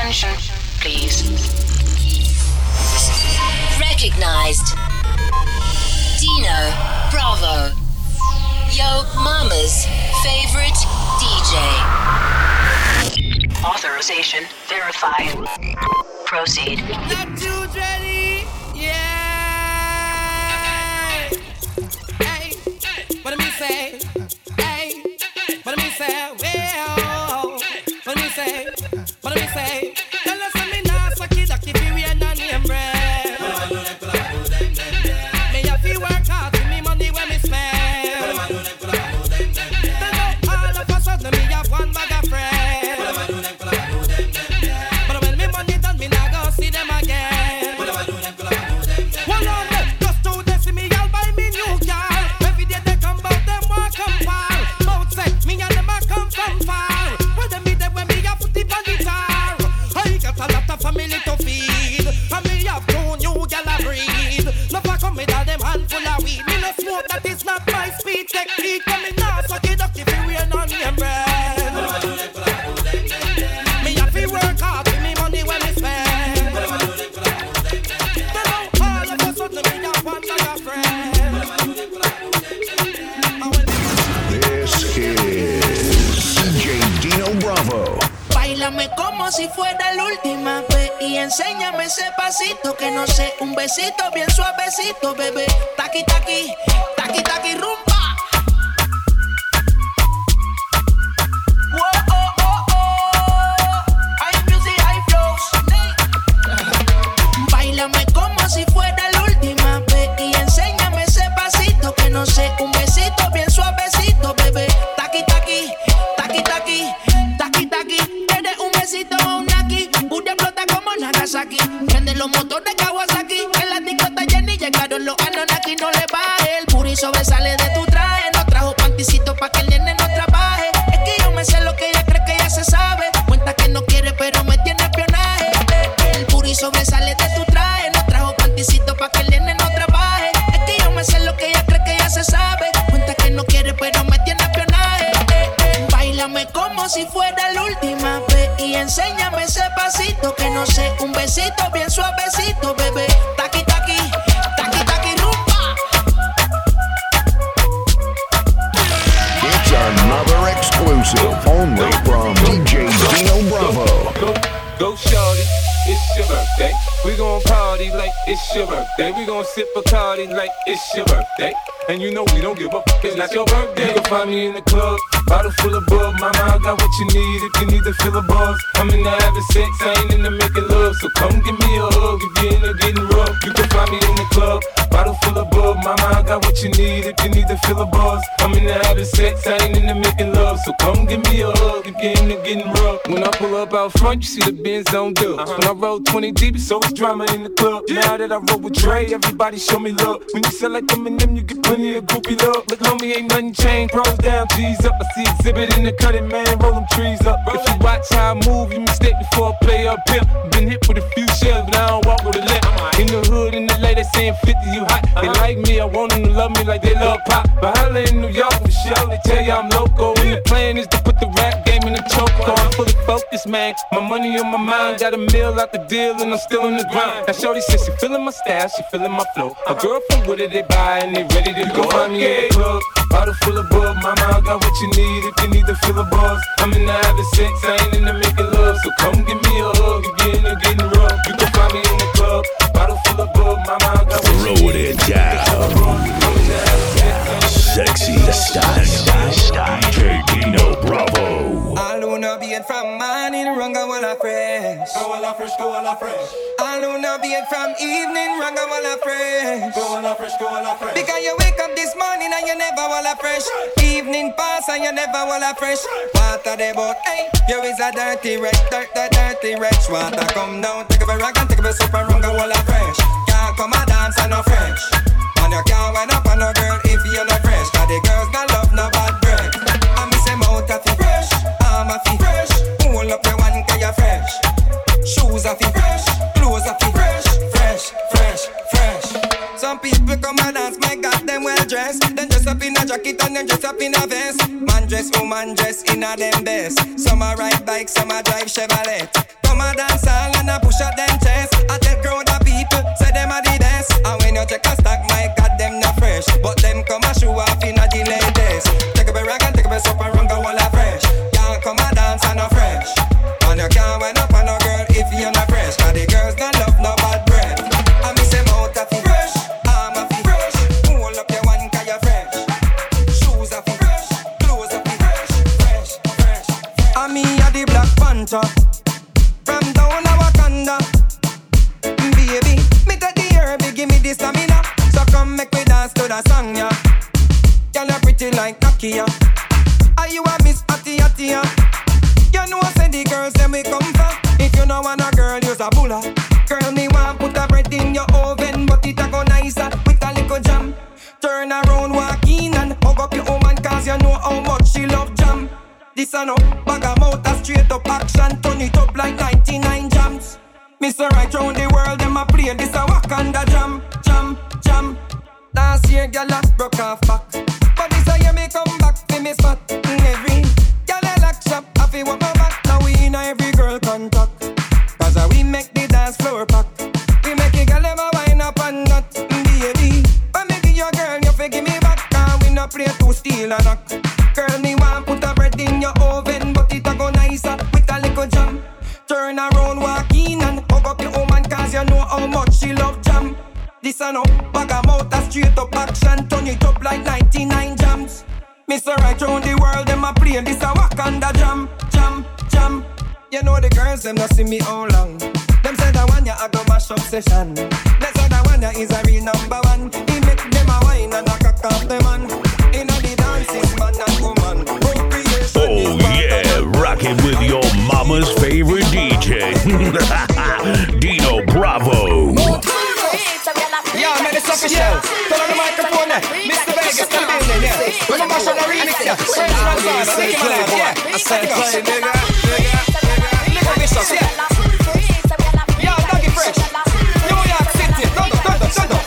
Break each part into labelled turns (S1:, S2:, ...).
S1: attention, please.
S2: Recognized. Dino Bravo. Yo Mama's favorite DJ.
S1: Authorization verified. Proceed.
S3: Not too ready. Yeah. Hey, what do me say? No
S4: sé, un besito bien suavecito, bebé. Taqui taqui, como si fuera la última vez y enséñame ese pasito que no sé, un besito bien suavecito, bebé. Taqui taqui, taqui taqui rumba.
S5: It's another exclusive only from DJ Dino Bravo.
S6: Go, go, shorty. It's your birthday. We gon' party like it's your birthday. We gon' sip a party like it's your birthday. And you know we don't give up. It's not your birthday. You can find me in the club, bottle full of bug. Mama, I got what you need if you need to fill a buzz. I'm in the having sex, I ain't in the making love. So come give me a hug if you're in the getting rough. You can find me in the club, bottle full of bug. Mama, I got what you need if you need to fill a buzz. I'm in the having sex, I ain't in the making love. So come give me a hug if you're in the getting rough. When I pull up out front, you see the Benz on dubs. Uh-huh. When I roll 20 deep, so it's drama in the club. Now that I roll with Dre, everybody show me love. When you sell like Eminem, you get plenty of groupie love. Look, homie, ain't nothing changed. Pros down, G's up. I see exhibit in the cutting, man. Roll them trees up. If you watch how I move, you mistake before I play up here. Been hit with a few shells, but I don't walk with a limp. In the hood, in the late, they saying 50, you hot. They uh-huh. like me, I want them to love me like they love pop. But holla in New York for show, they tell you I'm local. And the plan is to put the rap game in the choke. so I'm fully focused, man. My money on my mind, got a meal out the deal, and I'm still in the grind. Now, Shorty says she feeling my style, she feeling my flow. A girl from Wooded, they buy, and they ready to go. Find me in the club, bottle full of bug. Mama, I got what you need if you need to feel a buzz. I'm in the having sex, I ain't in the making love. So come give me a hug you're in the getting rough. You can find me in the club, bottle full of bug. Mama, I got what you need.
S5: Throw it down.
S7: Fresh.
S8: Go all a fresh, go a fresh.
S7: All who know being from evening, run go all a fresh.
S8: Go a fresh, go a fresh.
S7: Because you wake up this morning and you never all a fresh. Evening pass and you never all a fresh. Water the boat, hey, you is a dirty wretch, dirt, dirt, dirty wretch. Water come down, take up a rag and take up a soap and run go all a fresh. Can't come a dance and no fresh. And you can't wind up on no girl if you're not fresh. Cause the girls got love no bad breath. I miss them out of it fresh. I'm a fresh. Pull up your one cause you're fresh. Shoes I feel fresh, clothes I feel fresh, fresh, fresh, fresh. Some people come and dance, my God, them well dressed. Then dress up in a jacket and then dress up in a vest. Man dress, woman dress, in a them best. Some a ride bike, some a drive Chevrolet. Come a dance all and a push at them chest. I tell crowd of people, say them are the best. And when you check a stack, my God, them not fresh. But them come a show off in a the latest. Take a break and take a so up and run, go all bulla. Girl, me want put a bread in your oven, but it a go nicer with a little jam. Turn around, walk in and hug up your woman, cause you know how much she love jam. This a no bag of mouth, a straight up action, turn it up like 99 jams. Mr. Right round the world, them a play this a Wakanda jam, jam, jam. Last year, girl, I broke off back. But this a year, me come back, for me spot. Steal and knock. Girl, me want put a bread in your oven, but it a go nicer with a little jam. Turn around, walk in and hug up your woman, cause you know how much she love jam. This a no bag of mouth, a straight up action, turn it up like 99 jams. Mr. Right round the world, them a play this a Wakanda jam, jam, jam. You know the girls, them not see me how long. Them say that one ya a go mash up session. That's say that one ya is a real number one. He make them a wine and a cock off the man. Inna the dances, man and woman. Procreation
S5: Oh yeah, rocking with your mama's favorite DJ, Dino Bravo.
S7: Yeah, man, it's official. Turn on the microphone. Eh? Mr. Vegas, come in there, yeah. We're gonna up the remix, yeah. French man's on, take him alive, yeah.
S9: I said play, nigga, nigga, nigga.
S7: Little Bishop, yeah. Yeah, Doggy Fresh. New York City. Thunder, thunder, thunder.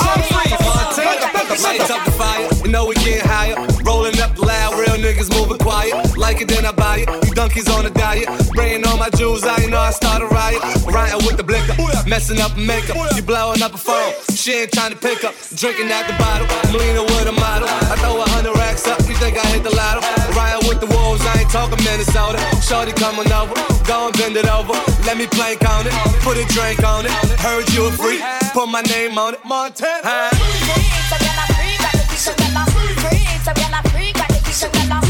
S7: I'm free. Thunder, thunder,
S9: Lights
S7: thunder.
S9: up the fire, you know we getting higher. Rolling up loud, real niggas moving quiet. Like it, then I buy it. You donkeys on a diet. Spraying all my jewels, I know I start a riot. Riding with the blinker, messing up makeup. You blowing up a phone, she ain't trying to pick up. Drinking at the bottle, I'm leaning with a model. I throw a hundred racks up, you think I hit the lotto? Riding with the wolves, I ain't talking Minnesota. Shorty coming over, go and bend it over. Let me plank on it, put a drink on it. Heard you a freak, put my name on it. Montana. Huh?
S7: It's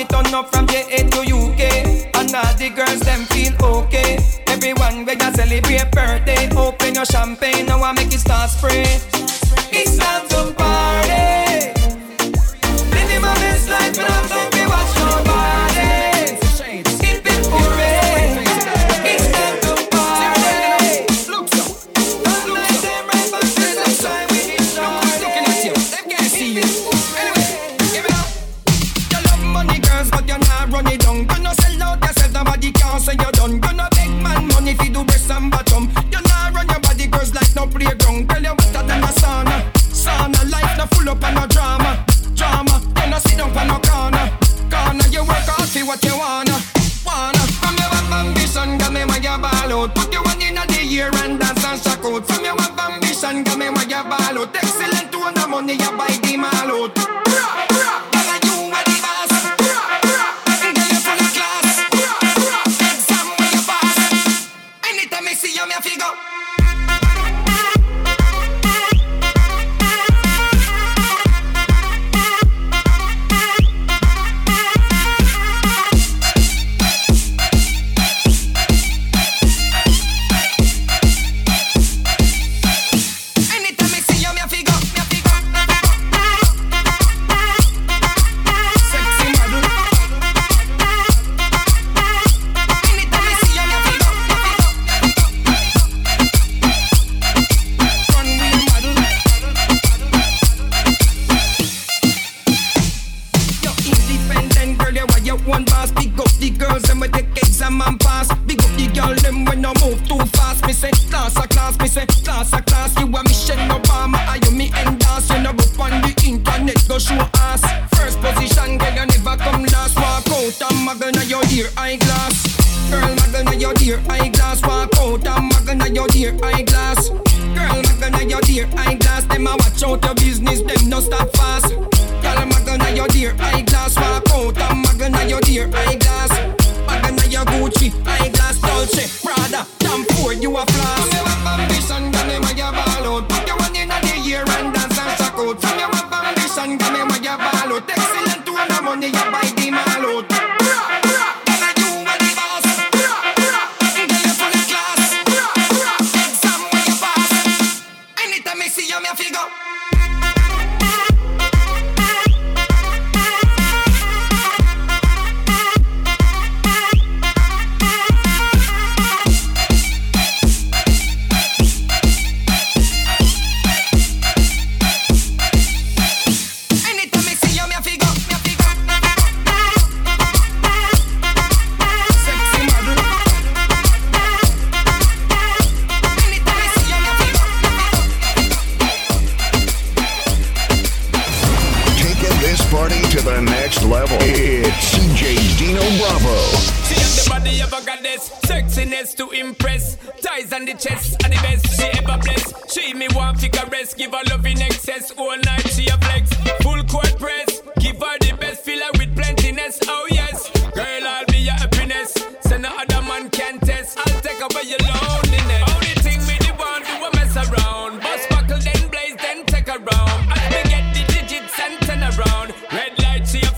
S7: Party turn up from JA to UK, and all the girls them feel okay. Everyone where you celebrate birthday, open your champagne, now I make it start spray. It's time to party. Life, but I'm. Hip hip dear eyeglass. Girl, Magana, your dear eyeglass. Them a watch out your business, them no stop fast. Girl, Magana, your dear eyeglass. Walk out and Magana, your dear eyeglass. Magana, your Gucci eyeglass. Dolce, Prada, Tom Ford, you a floss.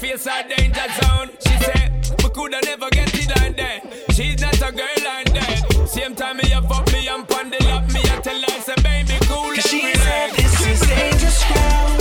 S10: face a danger zone. She said, we coulda never get it on there. She's not a girl on there. Same time me up up me and pon the love me I tell her say baby cool.
S11: She said this is dangerous ground.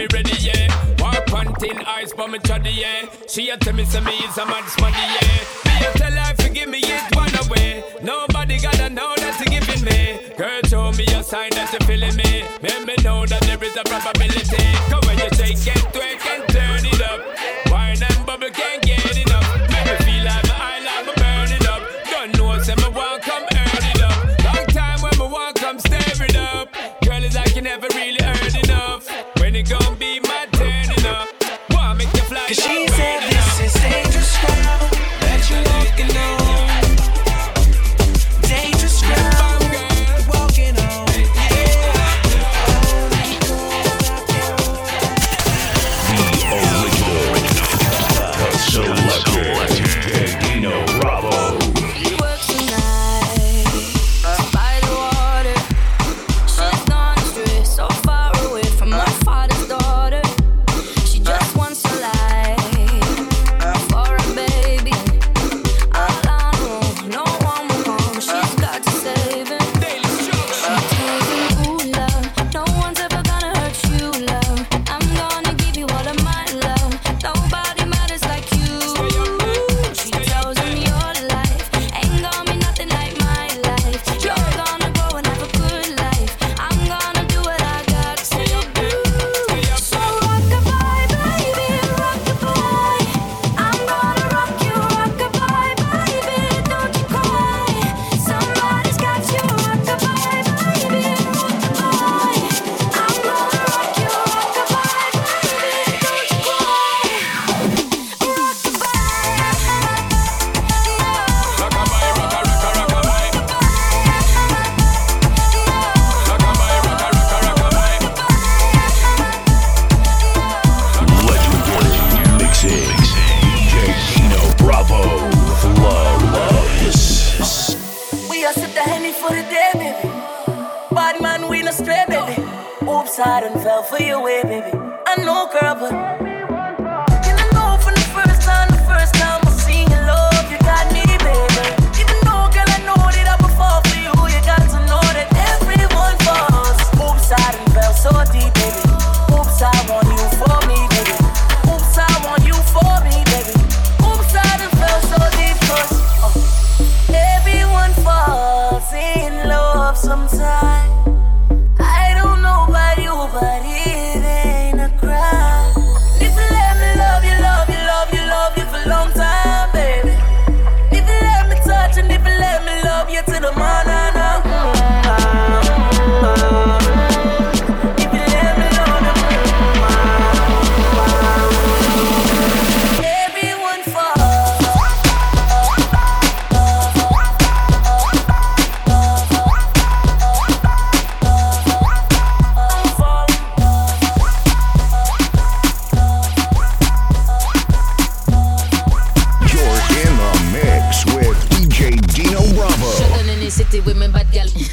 S10: me ready, yeah. Walk panting, eyes for me toddy, yeah. She a tell me say me is a man's money, yeah. Me a tell her give me, it one away. Nobody gotta know that you giving me. Girl, show me a sign that you feeling me. Make me know that there is a probability. Come when you shake and it, and turn.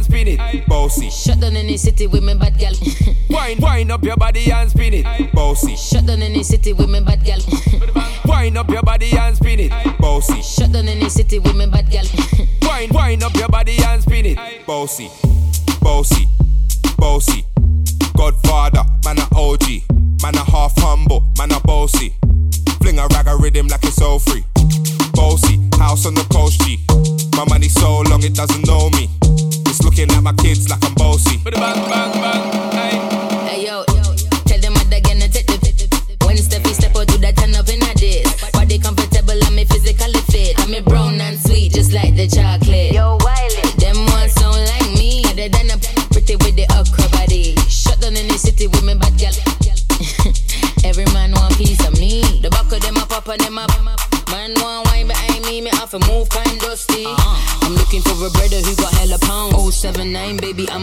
S12: and
S13: spin it.
S14: Bossy.
S15: Shut down in the city with me bad gal.
S13: Wind, wind up your body and spin it.
S14: Bossy.
S15: Shut down in the city with me bad gal.
S13: Wind up your body and spin it.
S14: Bossy.
S15: Shut down in the city with me bad gal.
S13: Wind, wind up your body and spin it.
S14: Bossy. Bossy. Bossy. Godfather, man a OG. Man a half humble, man a bossy. Fling a rag a rhythm like it's all free. Bossy, house on the coast G. My money so long it doesn't know me. It's looking at my kids like I'm bossy.
S13: Bang, bang, bang,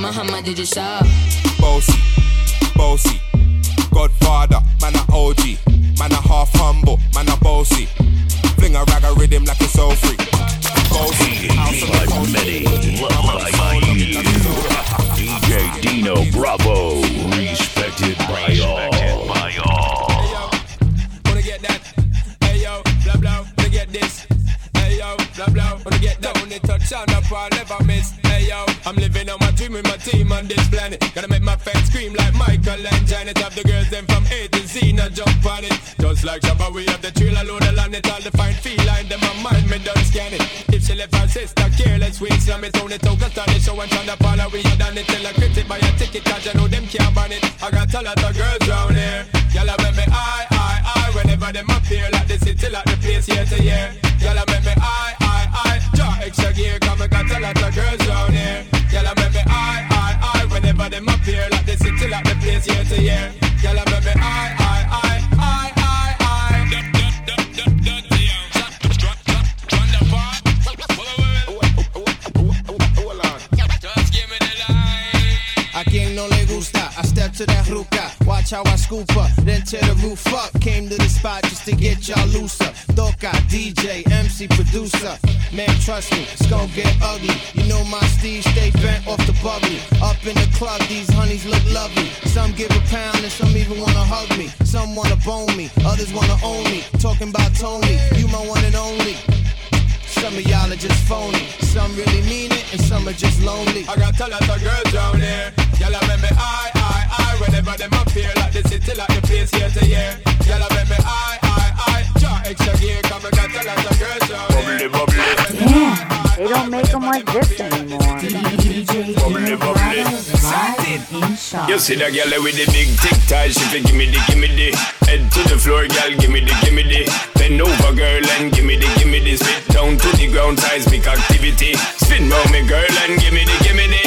S15: baby, I'm a hammer, did you shop?
S14: Bossy. Bossy. Godfather, man a OG. Man a half humble, man a bossy. Fling a rag a rhythm like it's all free. Bossy. House on the
S5: By
S14: coast
S5: many,
S14: G.
S5: loved by you. DJ Dino Bravo, respected by all. By all.
S13: Wanna get that? Hey yo, blah blah. Wanna get this? Hey yo, blah blah. Wanna get that? When they touch on the part, never miss. Hey yo, I'm living on my dream with team on this planet. Gotta make my fans scream like Michael and Janet. Have the girls them from A to Z, now jump on it. Just like Shabba, we have the trailer load of land it. All the fine feline, them my mind, me done scan it. If she left her sister careless, we slam it on it out. On the show and turn parlor, we done it. Tell her critic buy a ticket, cause you know them can't ban it. I got a lot of girls round here. Y'all make me I, I, I. Whenever them appear like the city, like the place year to year. Y'all make me I, I, I. Draw extra gear, come and got a lot of girls round here. Y'all make me I, I, I. Whenever them appear like the city, like the place year to year. Y'all make me I,
S16: quien no le gusta, I step to that ruca. Watch how I scoop up, then tear the roof up. Came to the spot just to get y'all looser. Toca, DJ, MC, producer. Man, trust me, it's gonna get ugly. You know my Steve stay bent off the bubbly. Up in the club, these honeys look lovely. Some give a pound and some even wanna hug me. Some wanna bone me, others wanna own me. Talking about Tony, you my one and only. Some of y'all are just phony. Some really mean it, and some are just lonely.
S13: I got a lot of girls down here. Y'all make me I, I, I. Whenever them appear like the city, like the place year to year. Y'all make me I, I,
S17: Damn, they don't make them like this anymore.
S13: You see that girl with the big tic tac, she fi gimme the, gimme the. Head to the floor, girl, gimme the, gimme the. Bend over, girl, and gimme the, gimme the. Spit down to the ground, seismic activity. Spin round me, girl, and gimme the, gimme the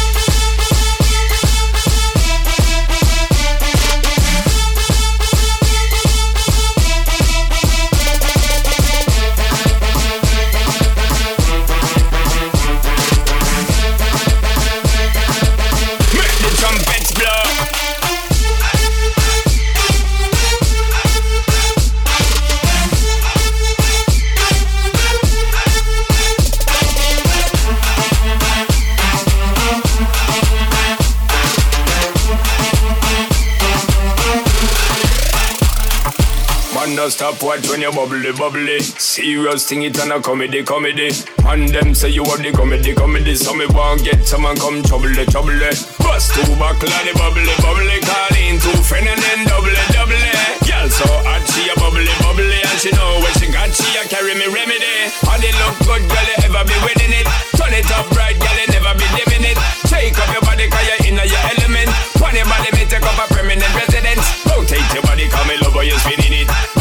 S13: watch when you bubbly bubbly. Serious thing it and a comedy comedy. And them say you have the comedy comedy, so me won't get someone come trouble the trouble. Bust two back like the bubbly bubbly, call in two friend and then double double. Girl so hot she a bubbly bubbly and she know when she got she a carry me remedy. And it look good girl you ever be winning it. Turn it up right girl you never be dimming it. Shake up your body cause you're in your element. Pony body me take up a permanent residence. Rotate your body come me love how you spinning it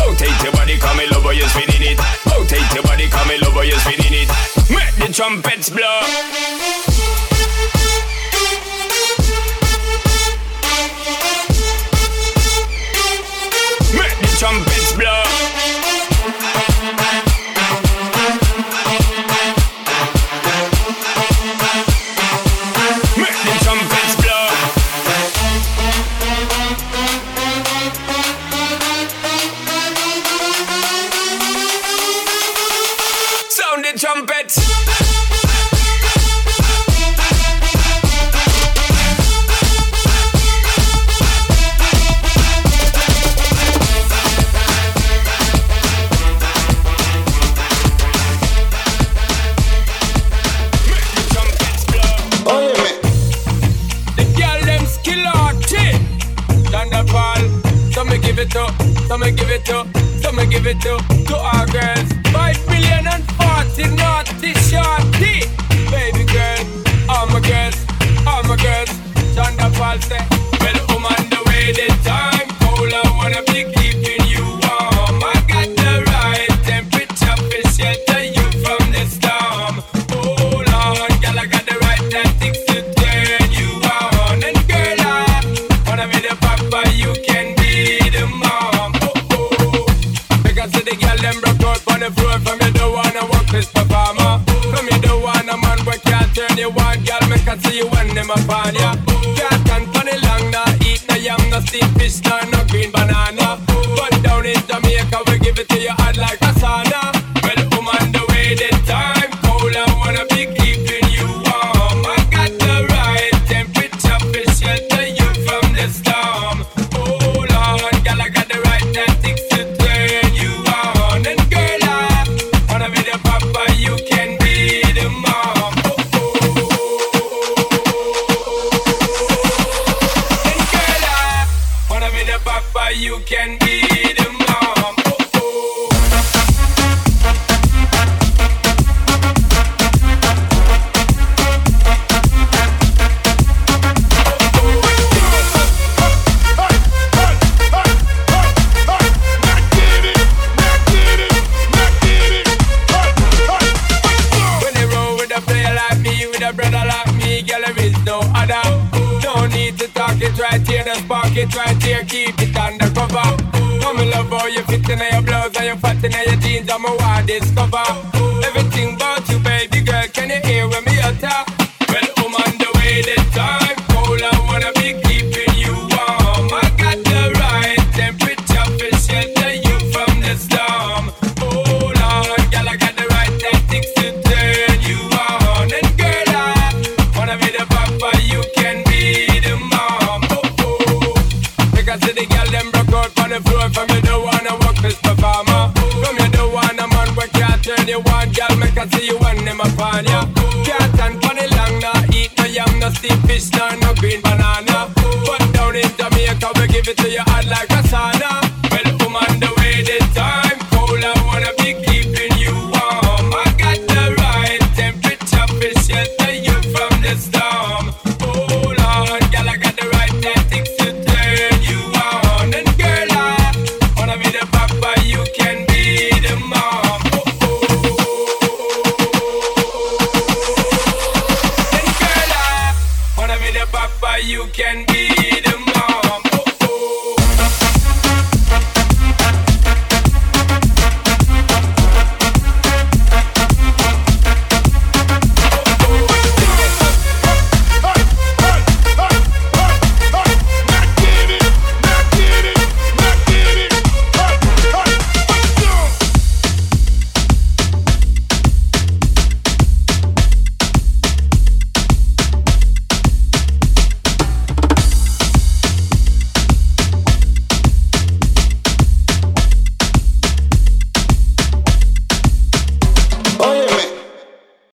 S13: over, you're spinning it. Rotate your body, come in over, you're spinning it. Make the trumpets blow. Make the trumpets blow. jumping.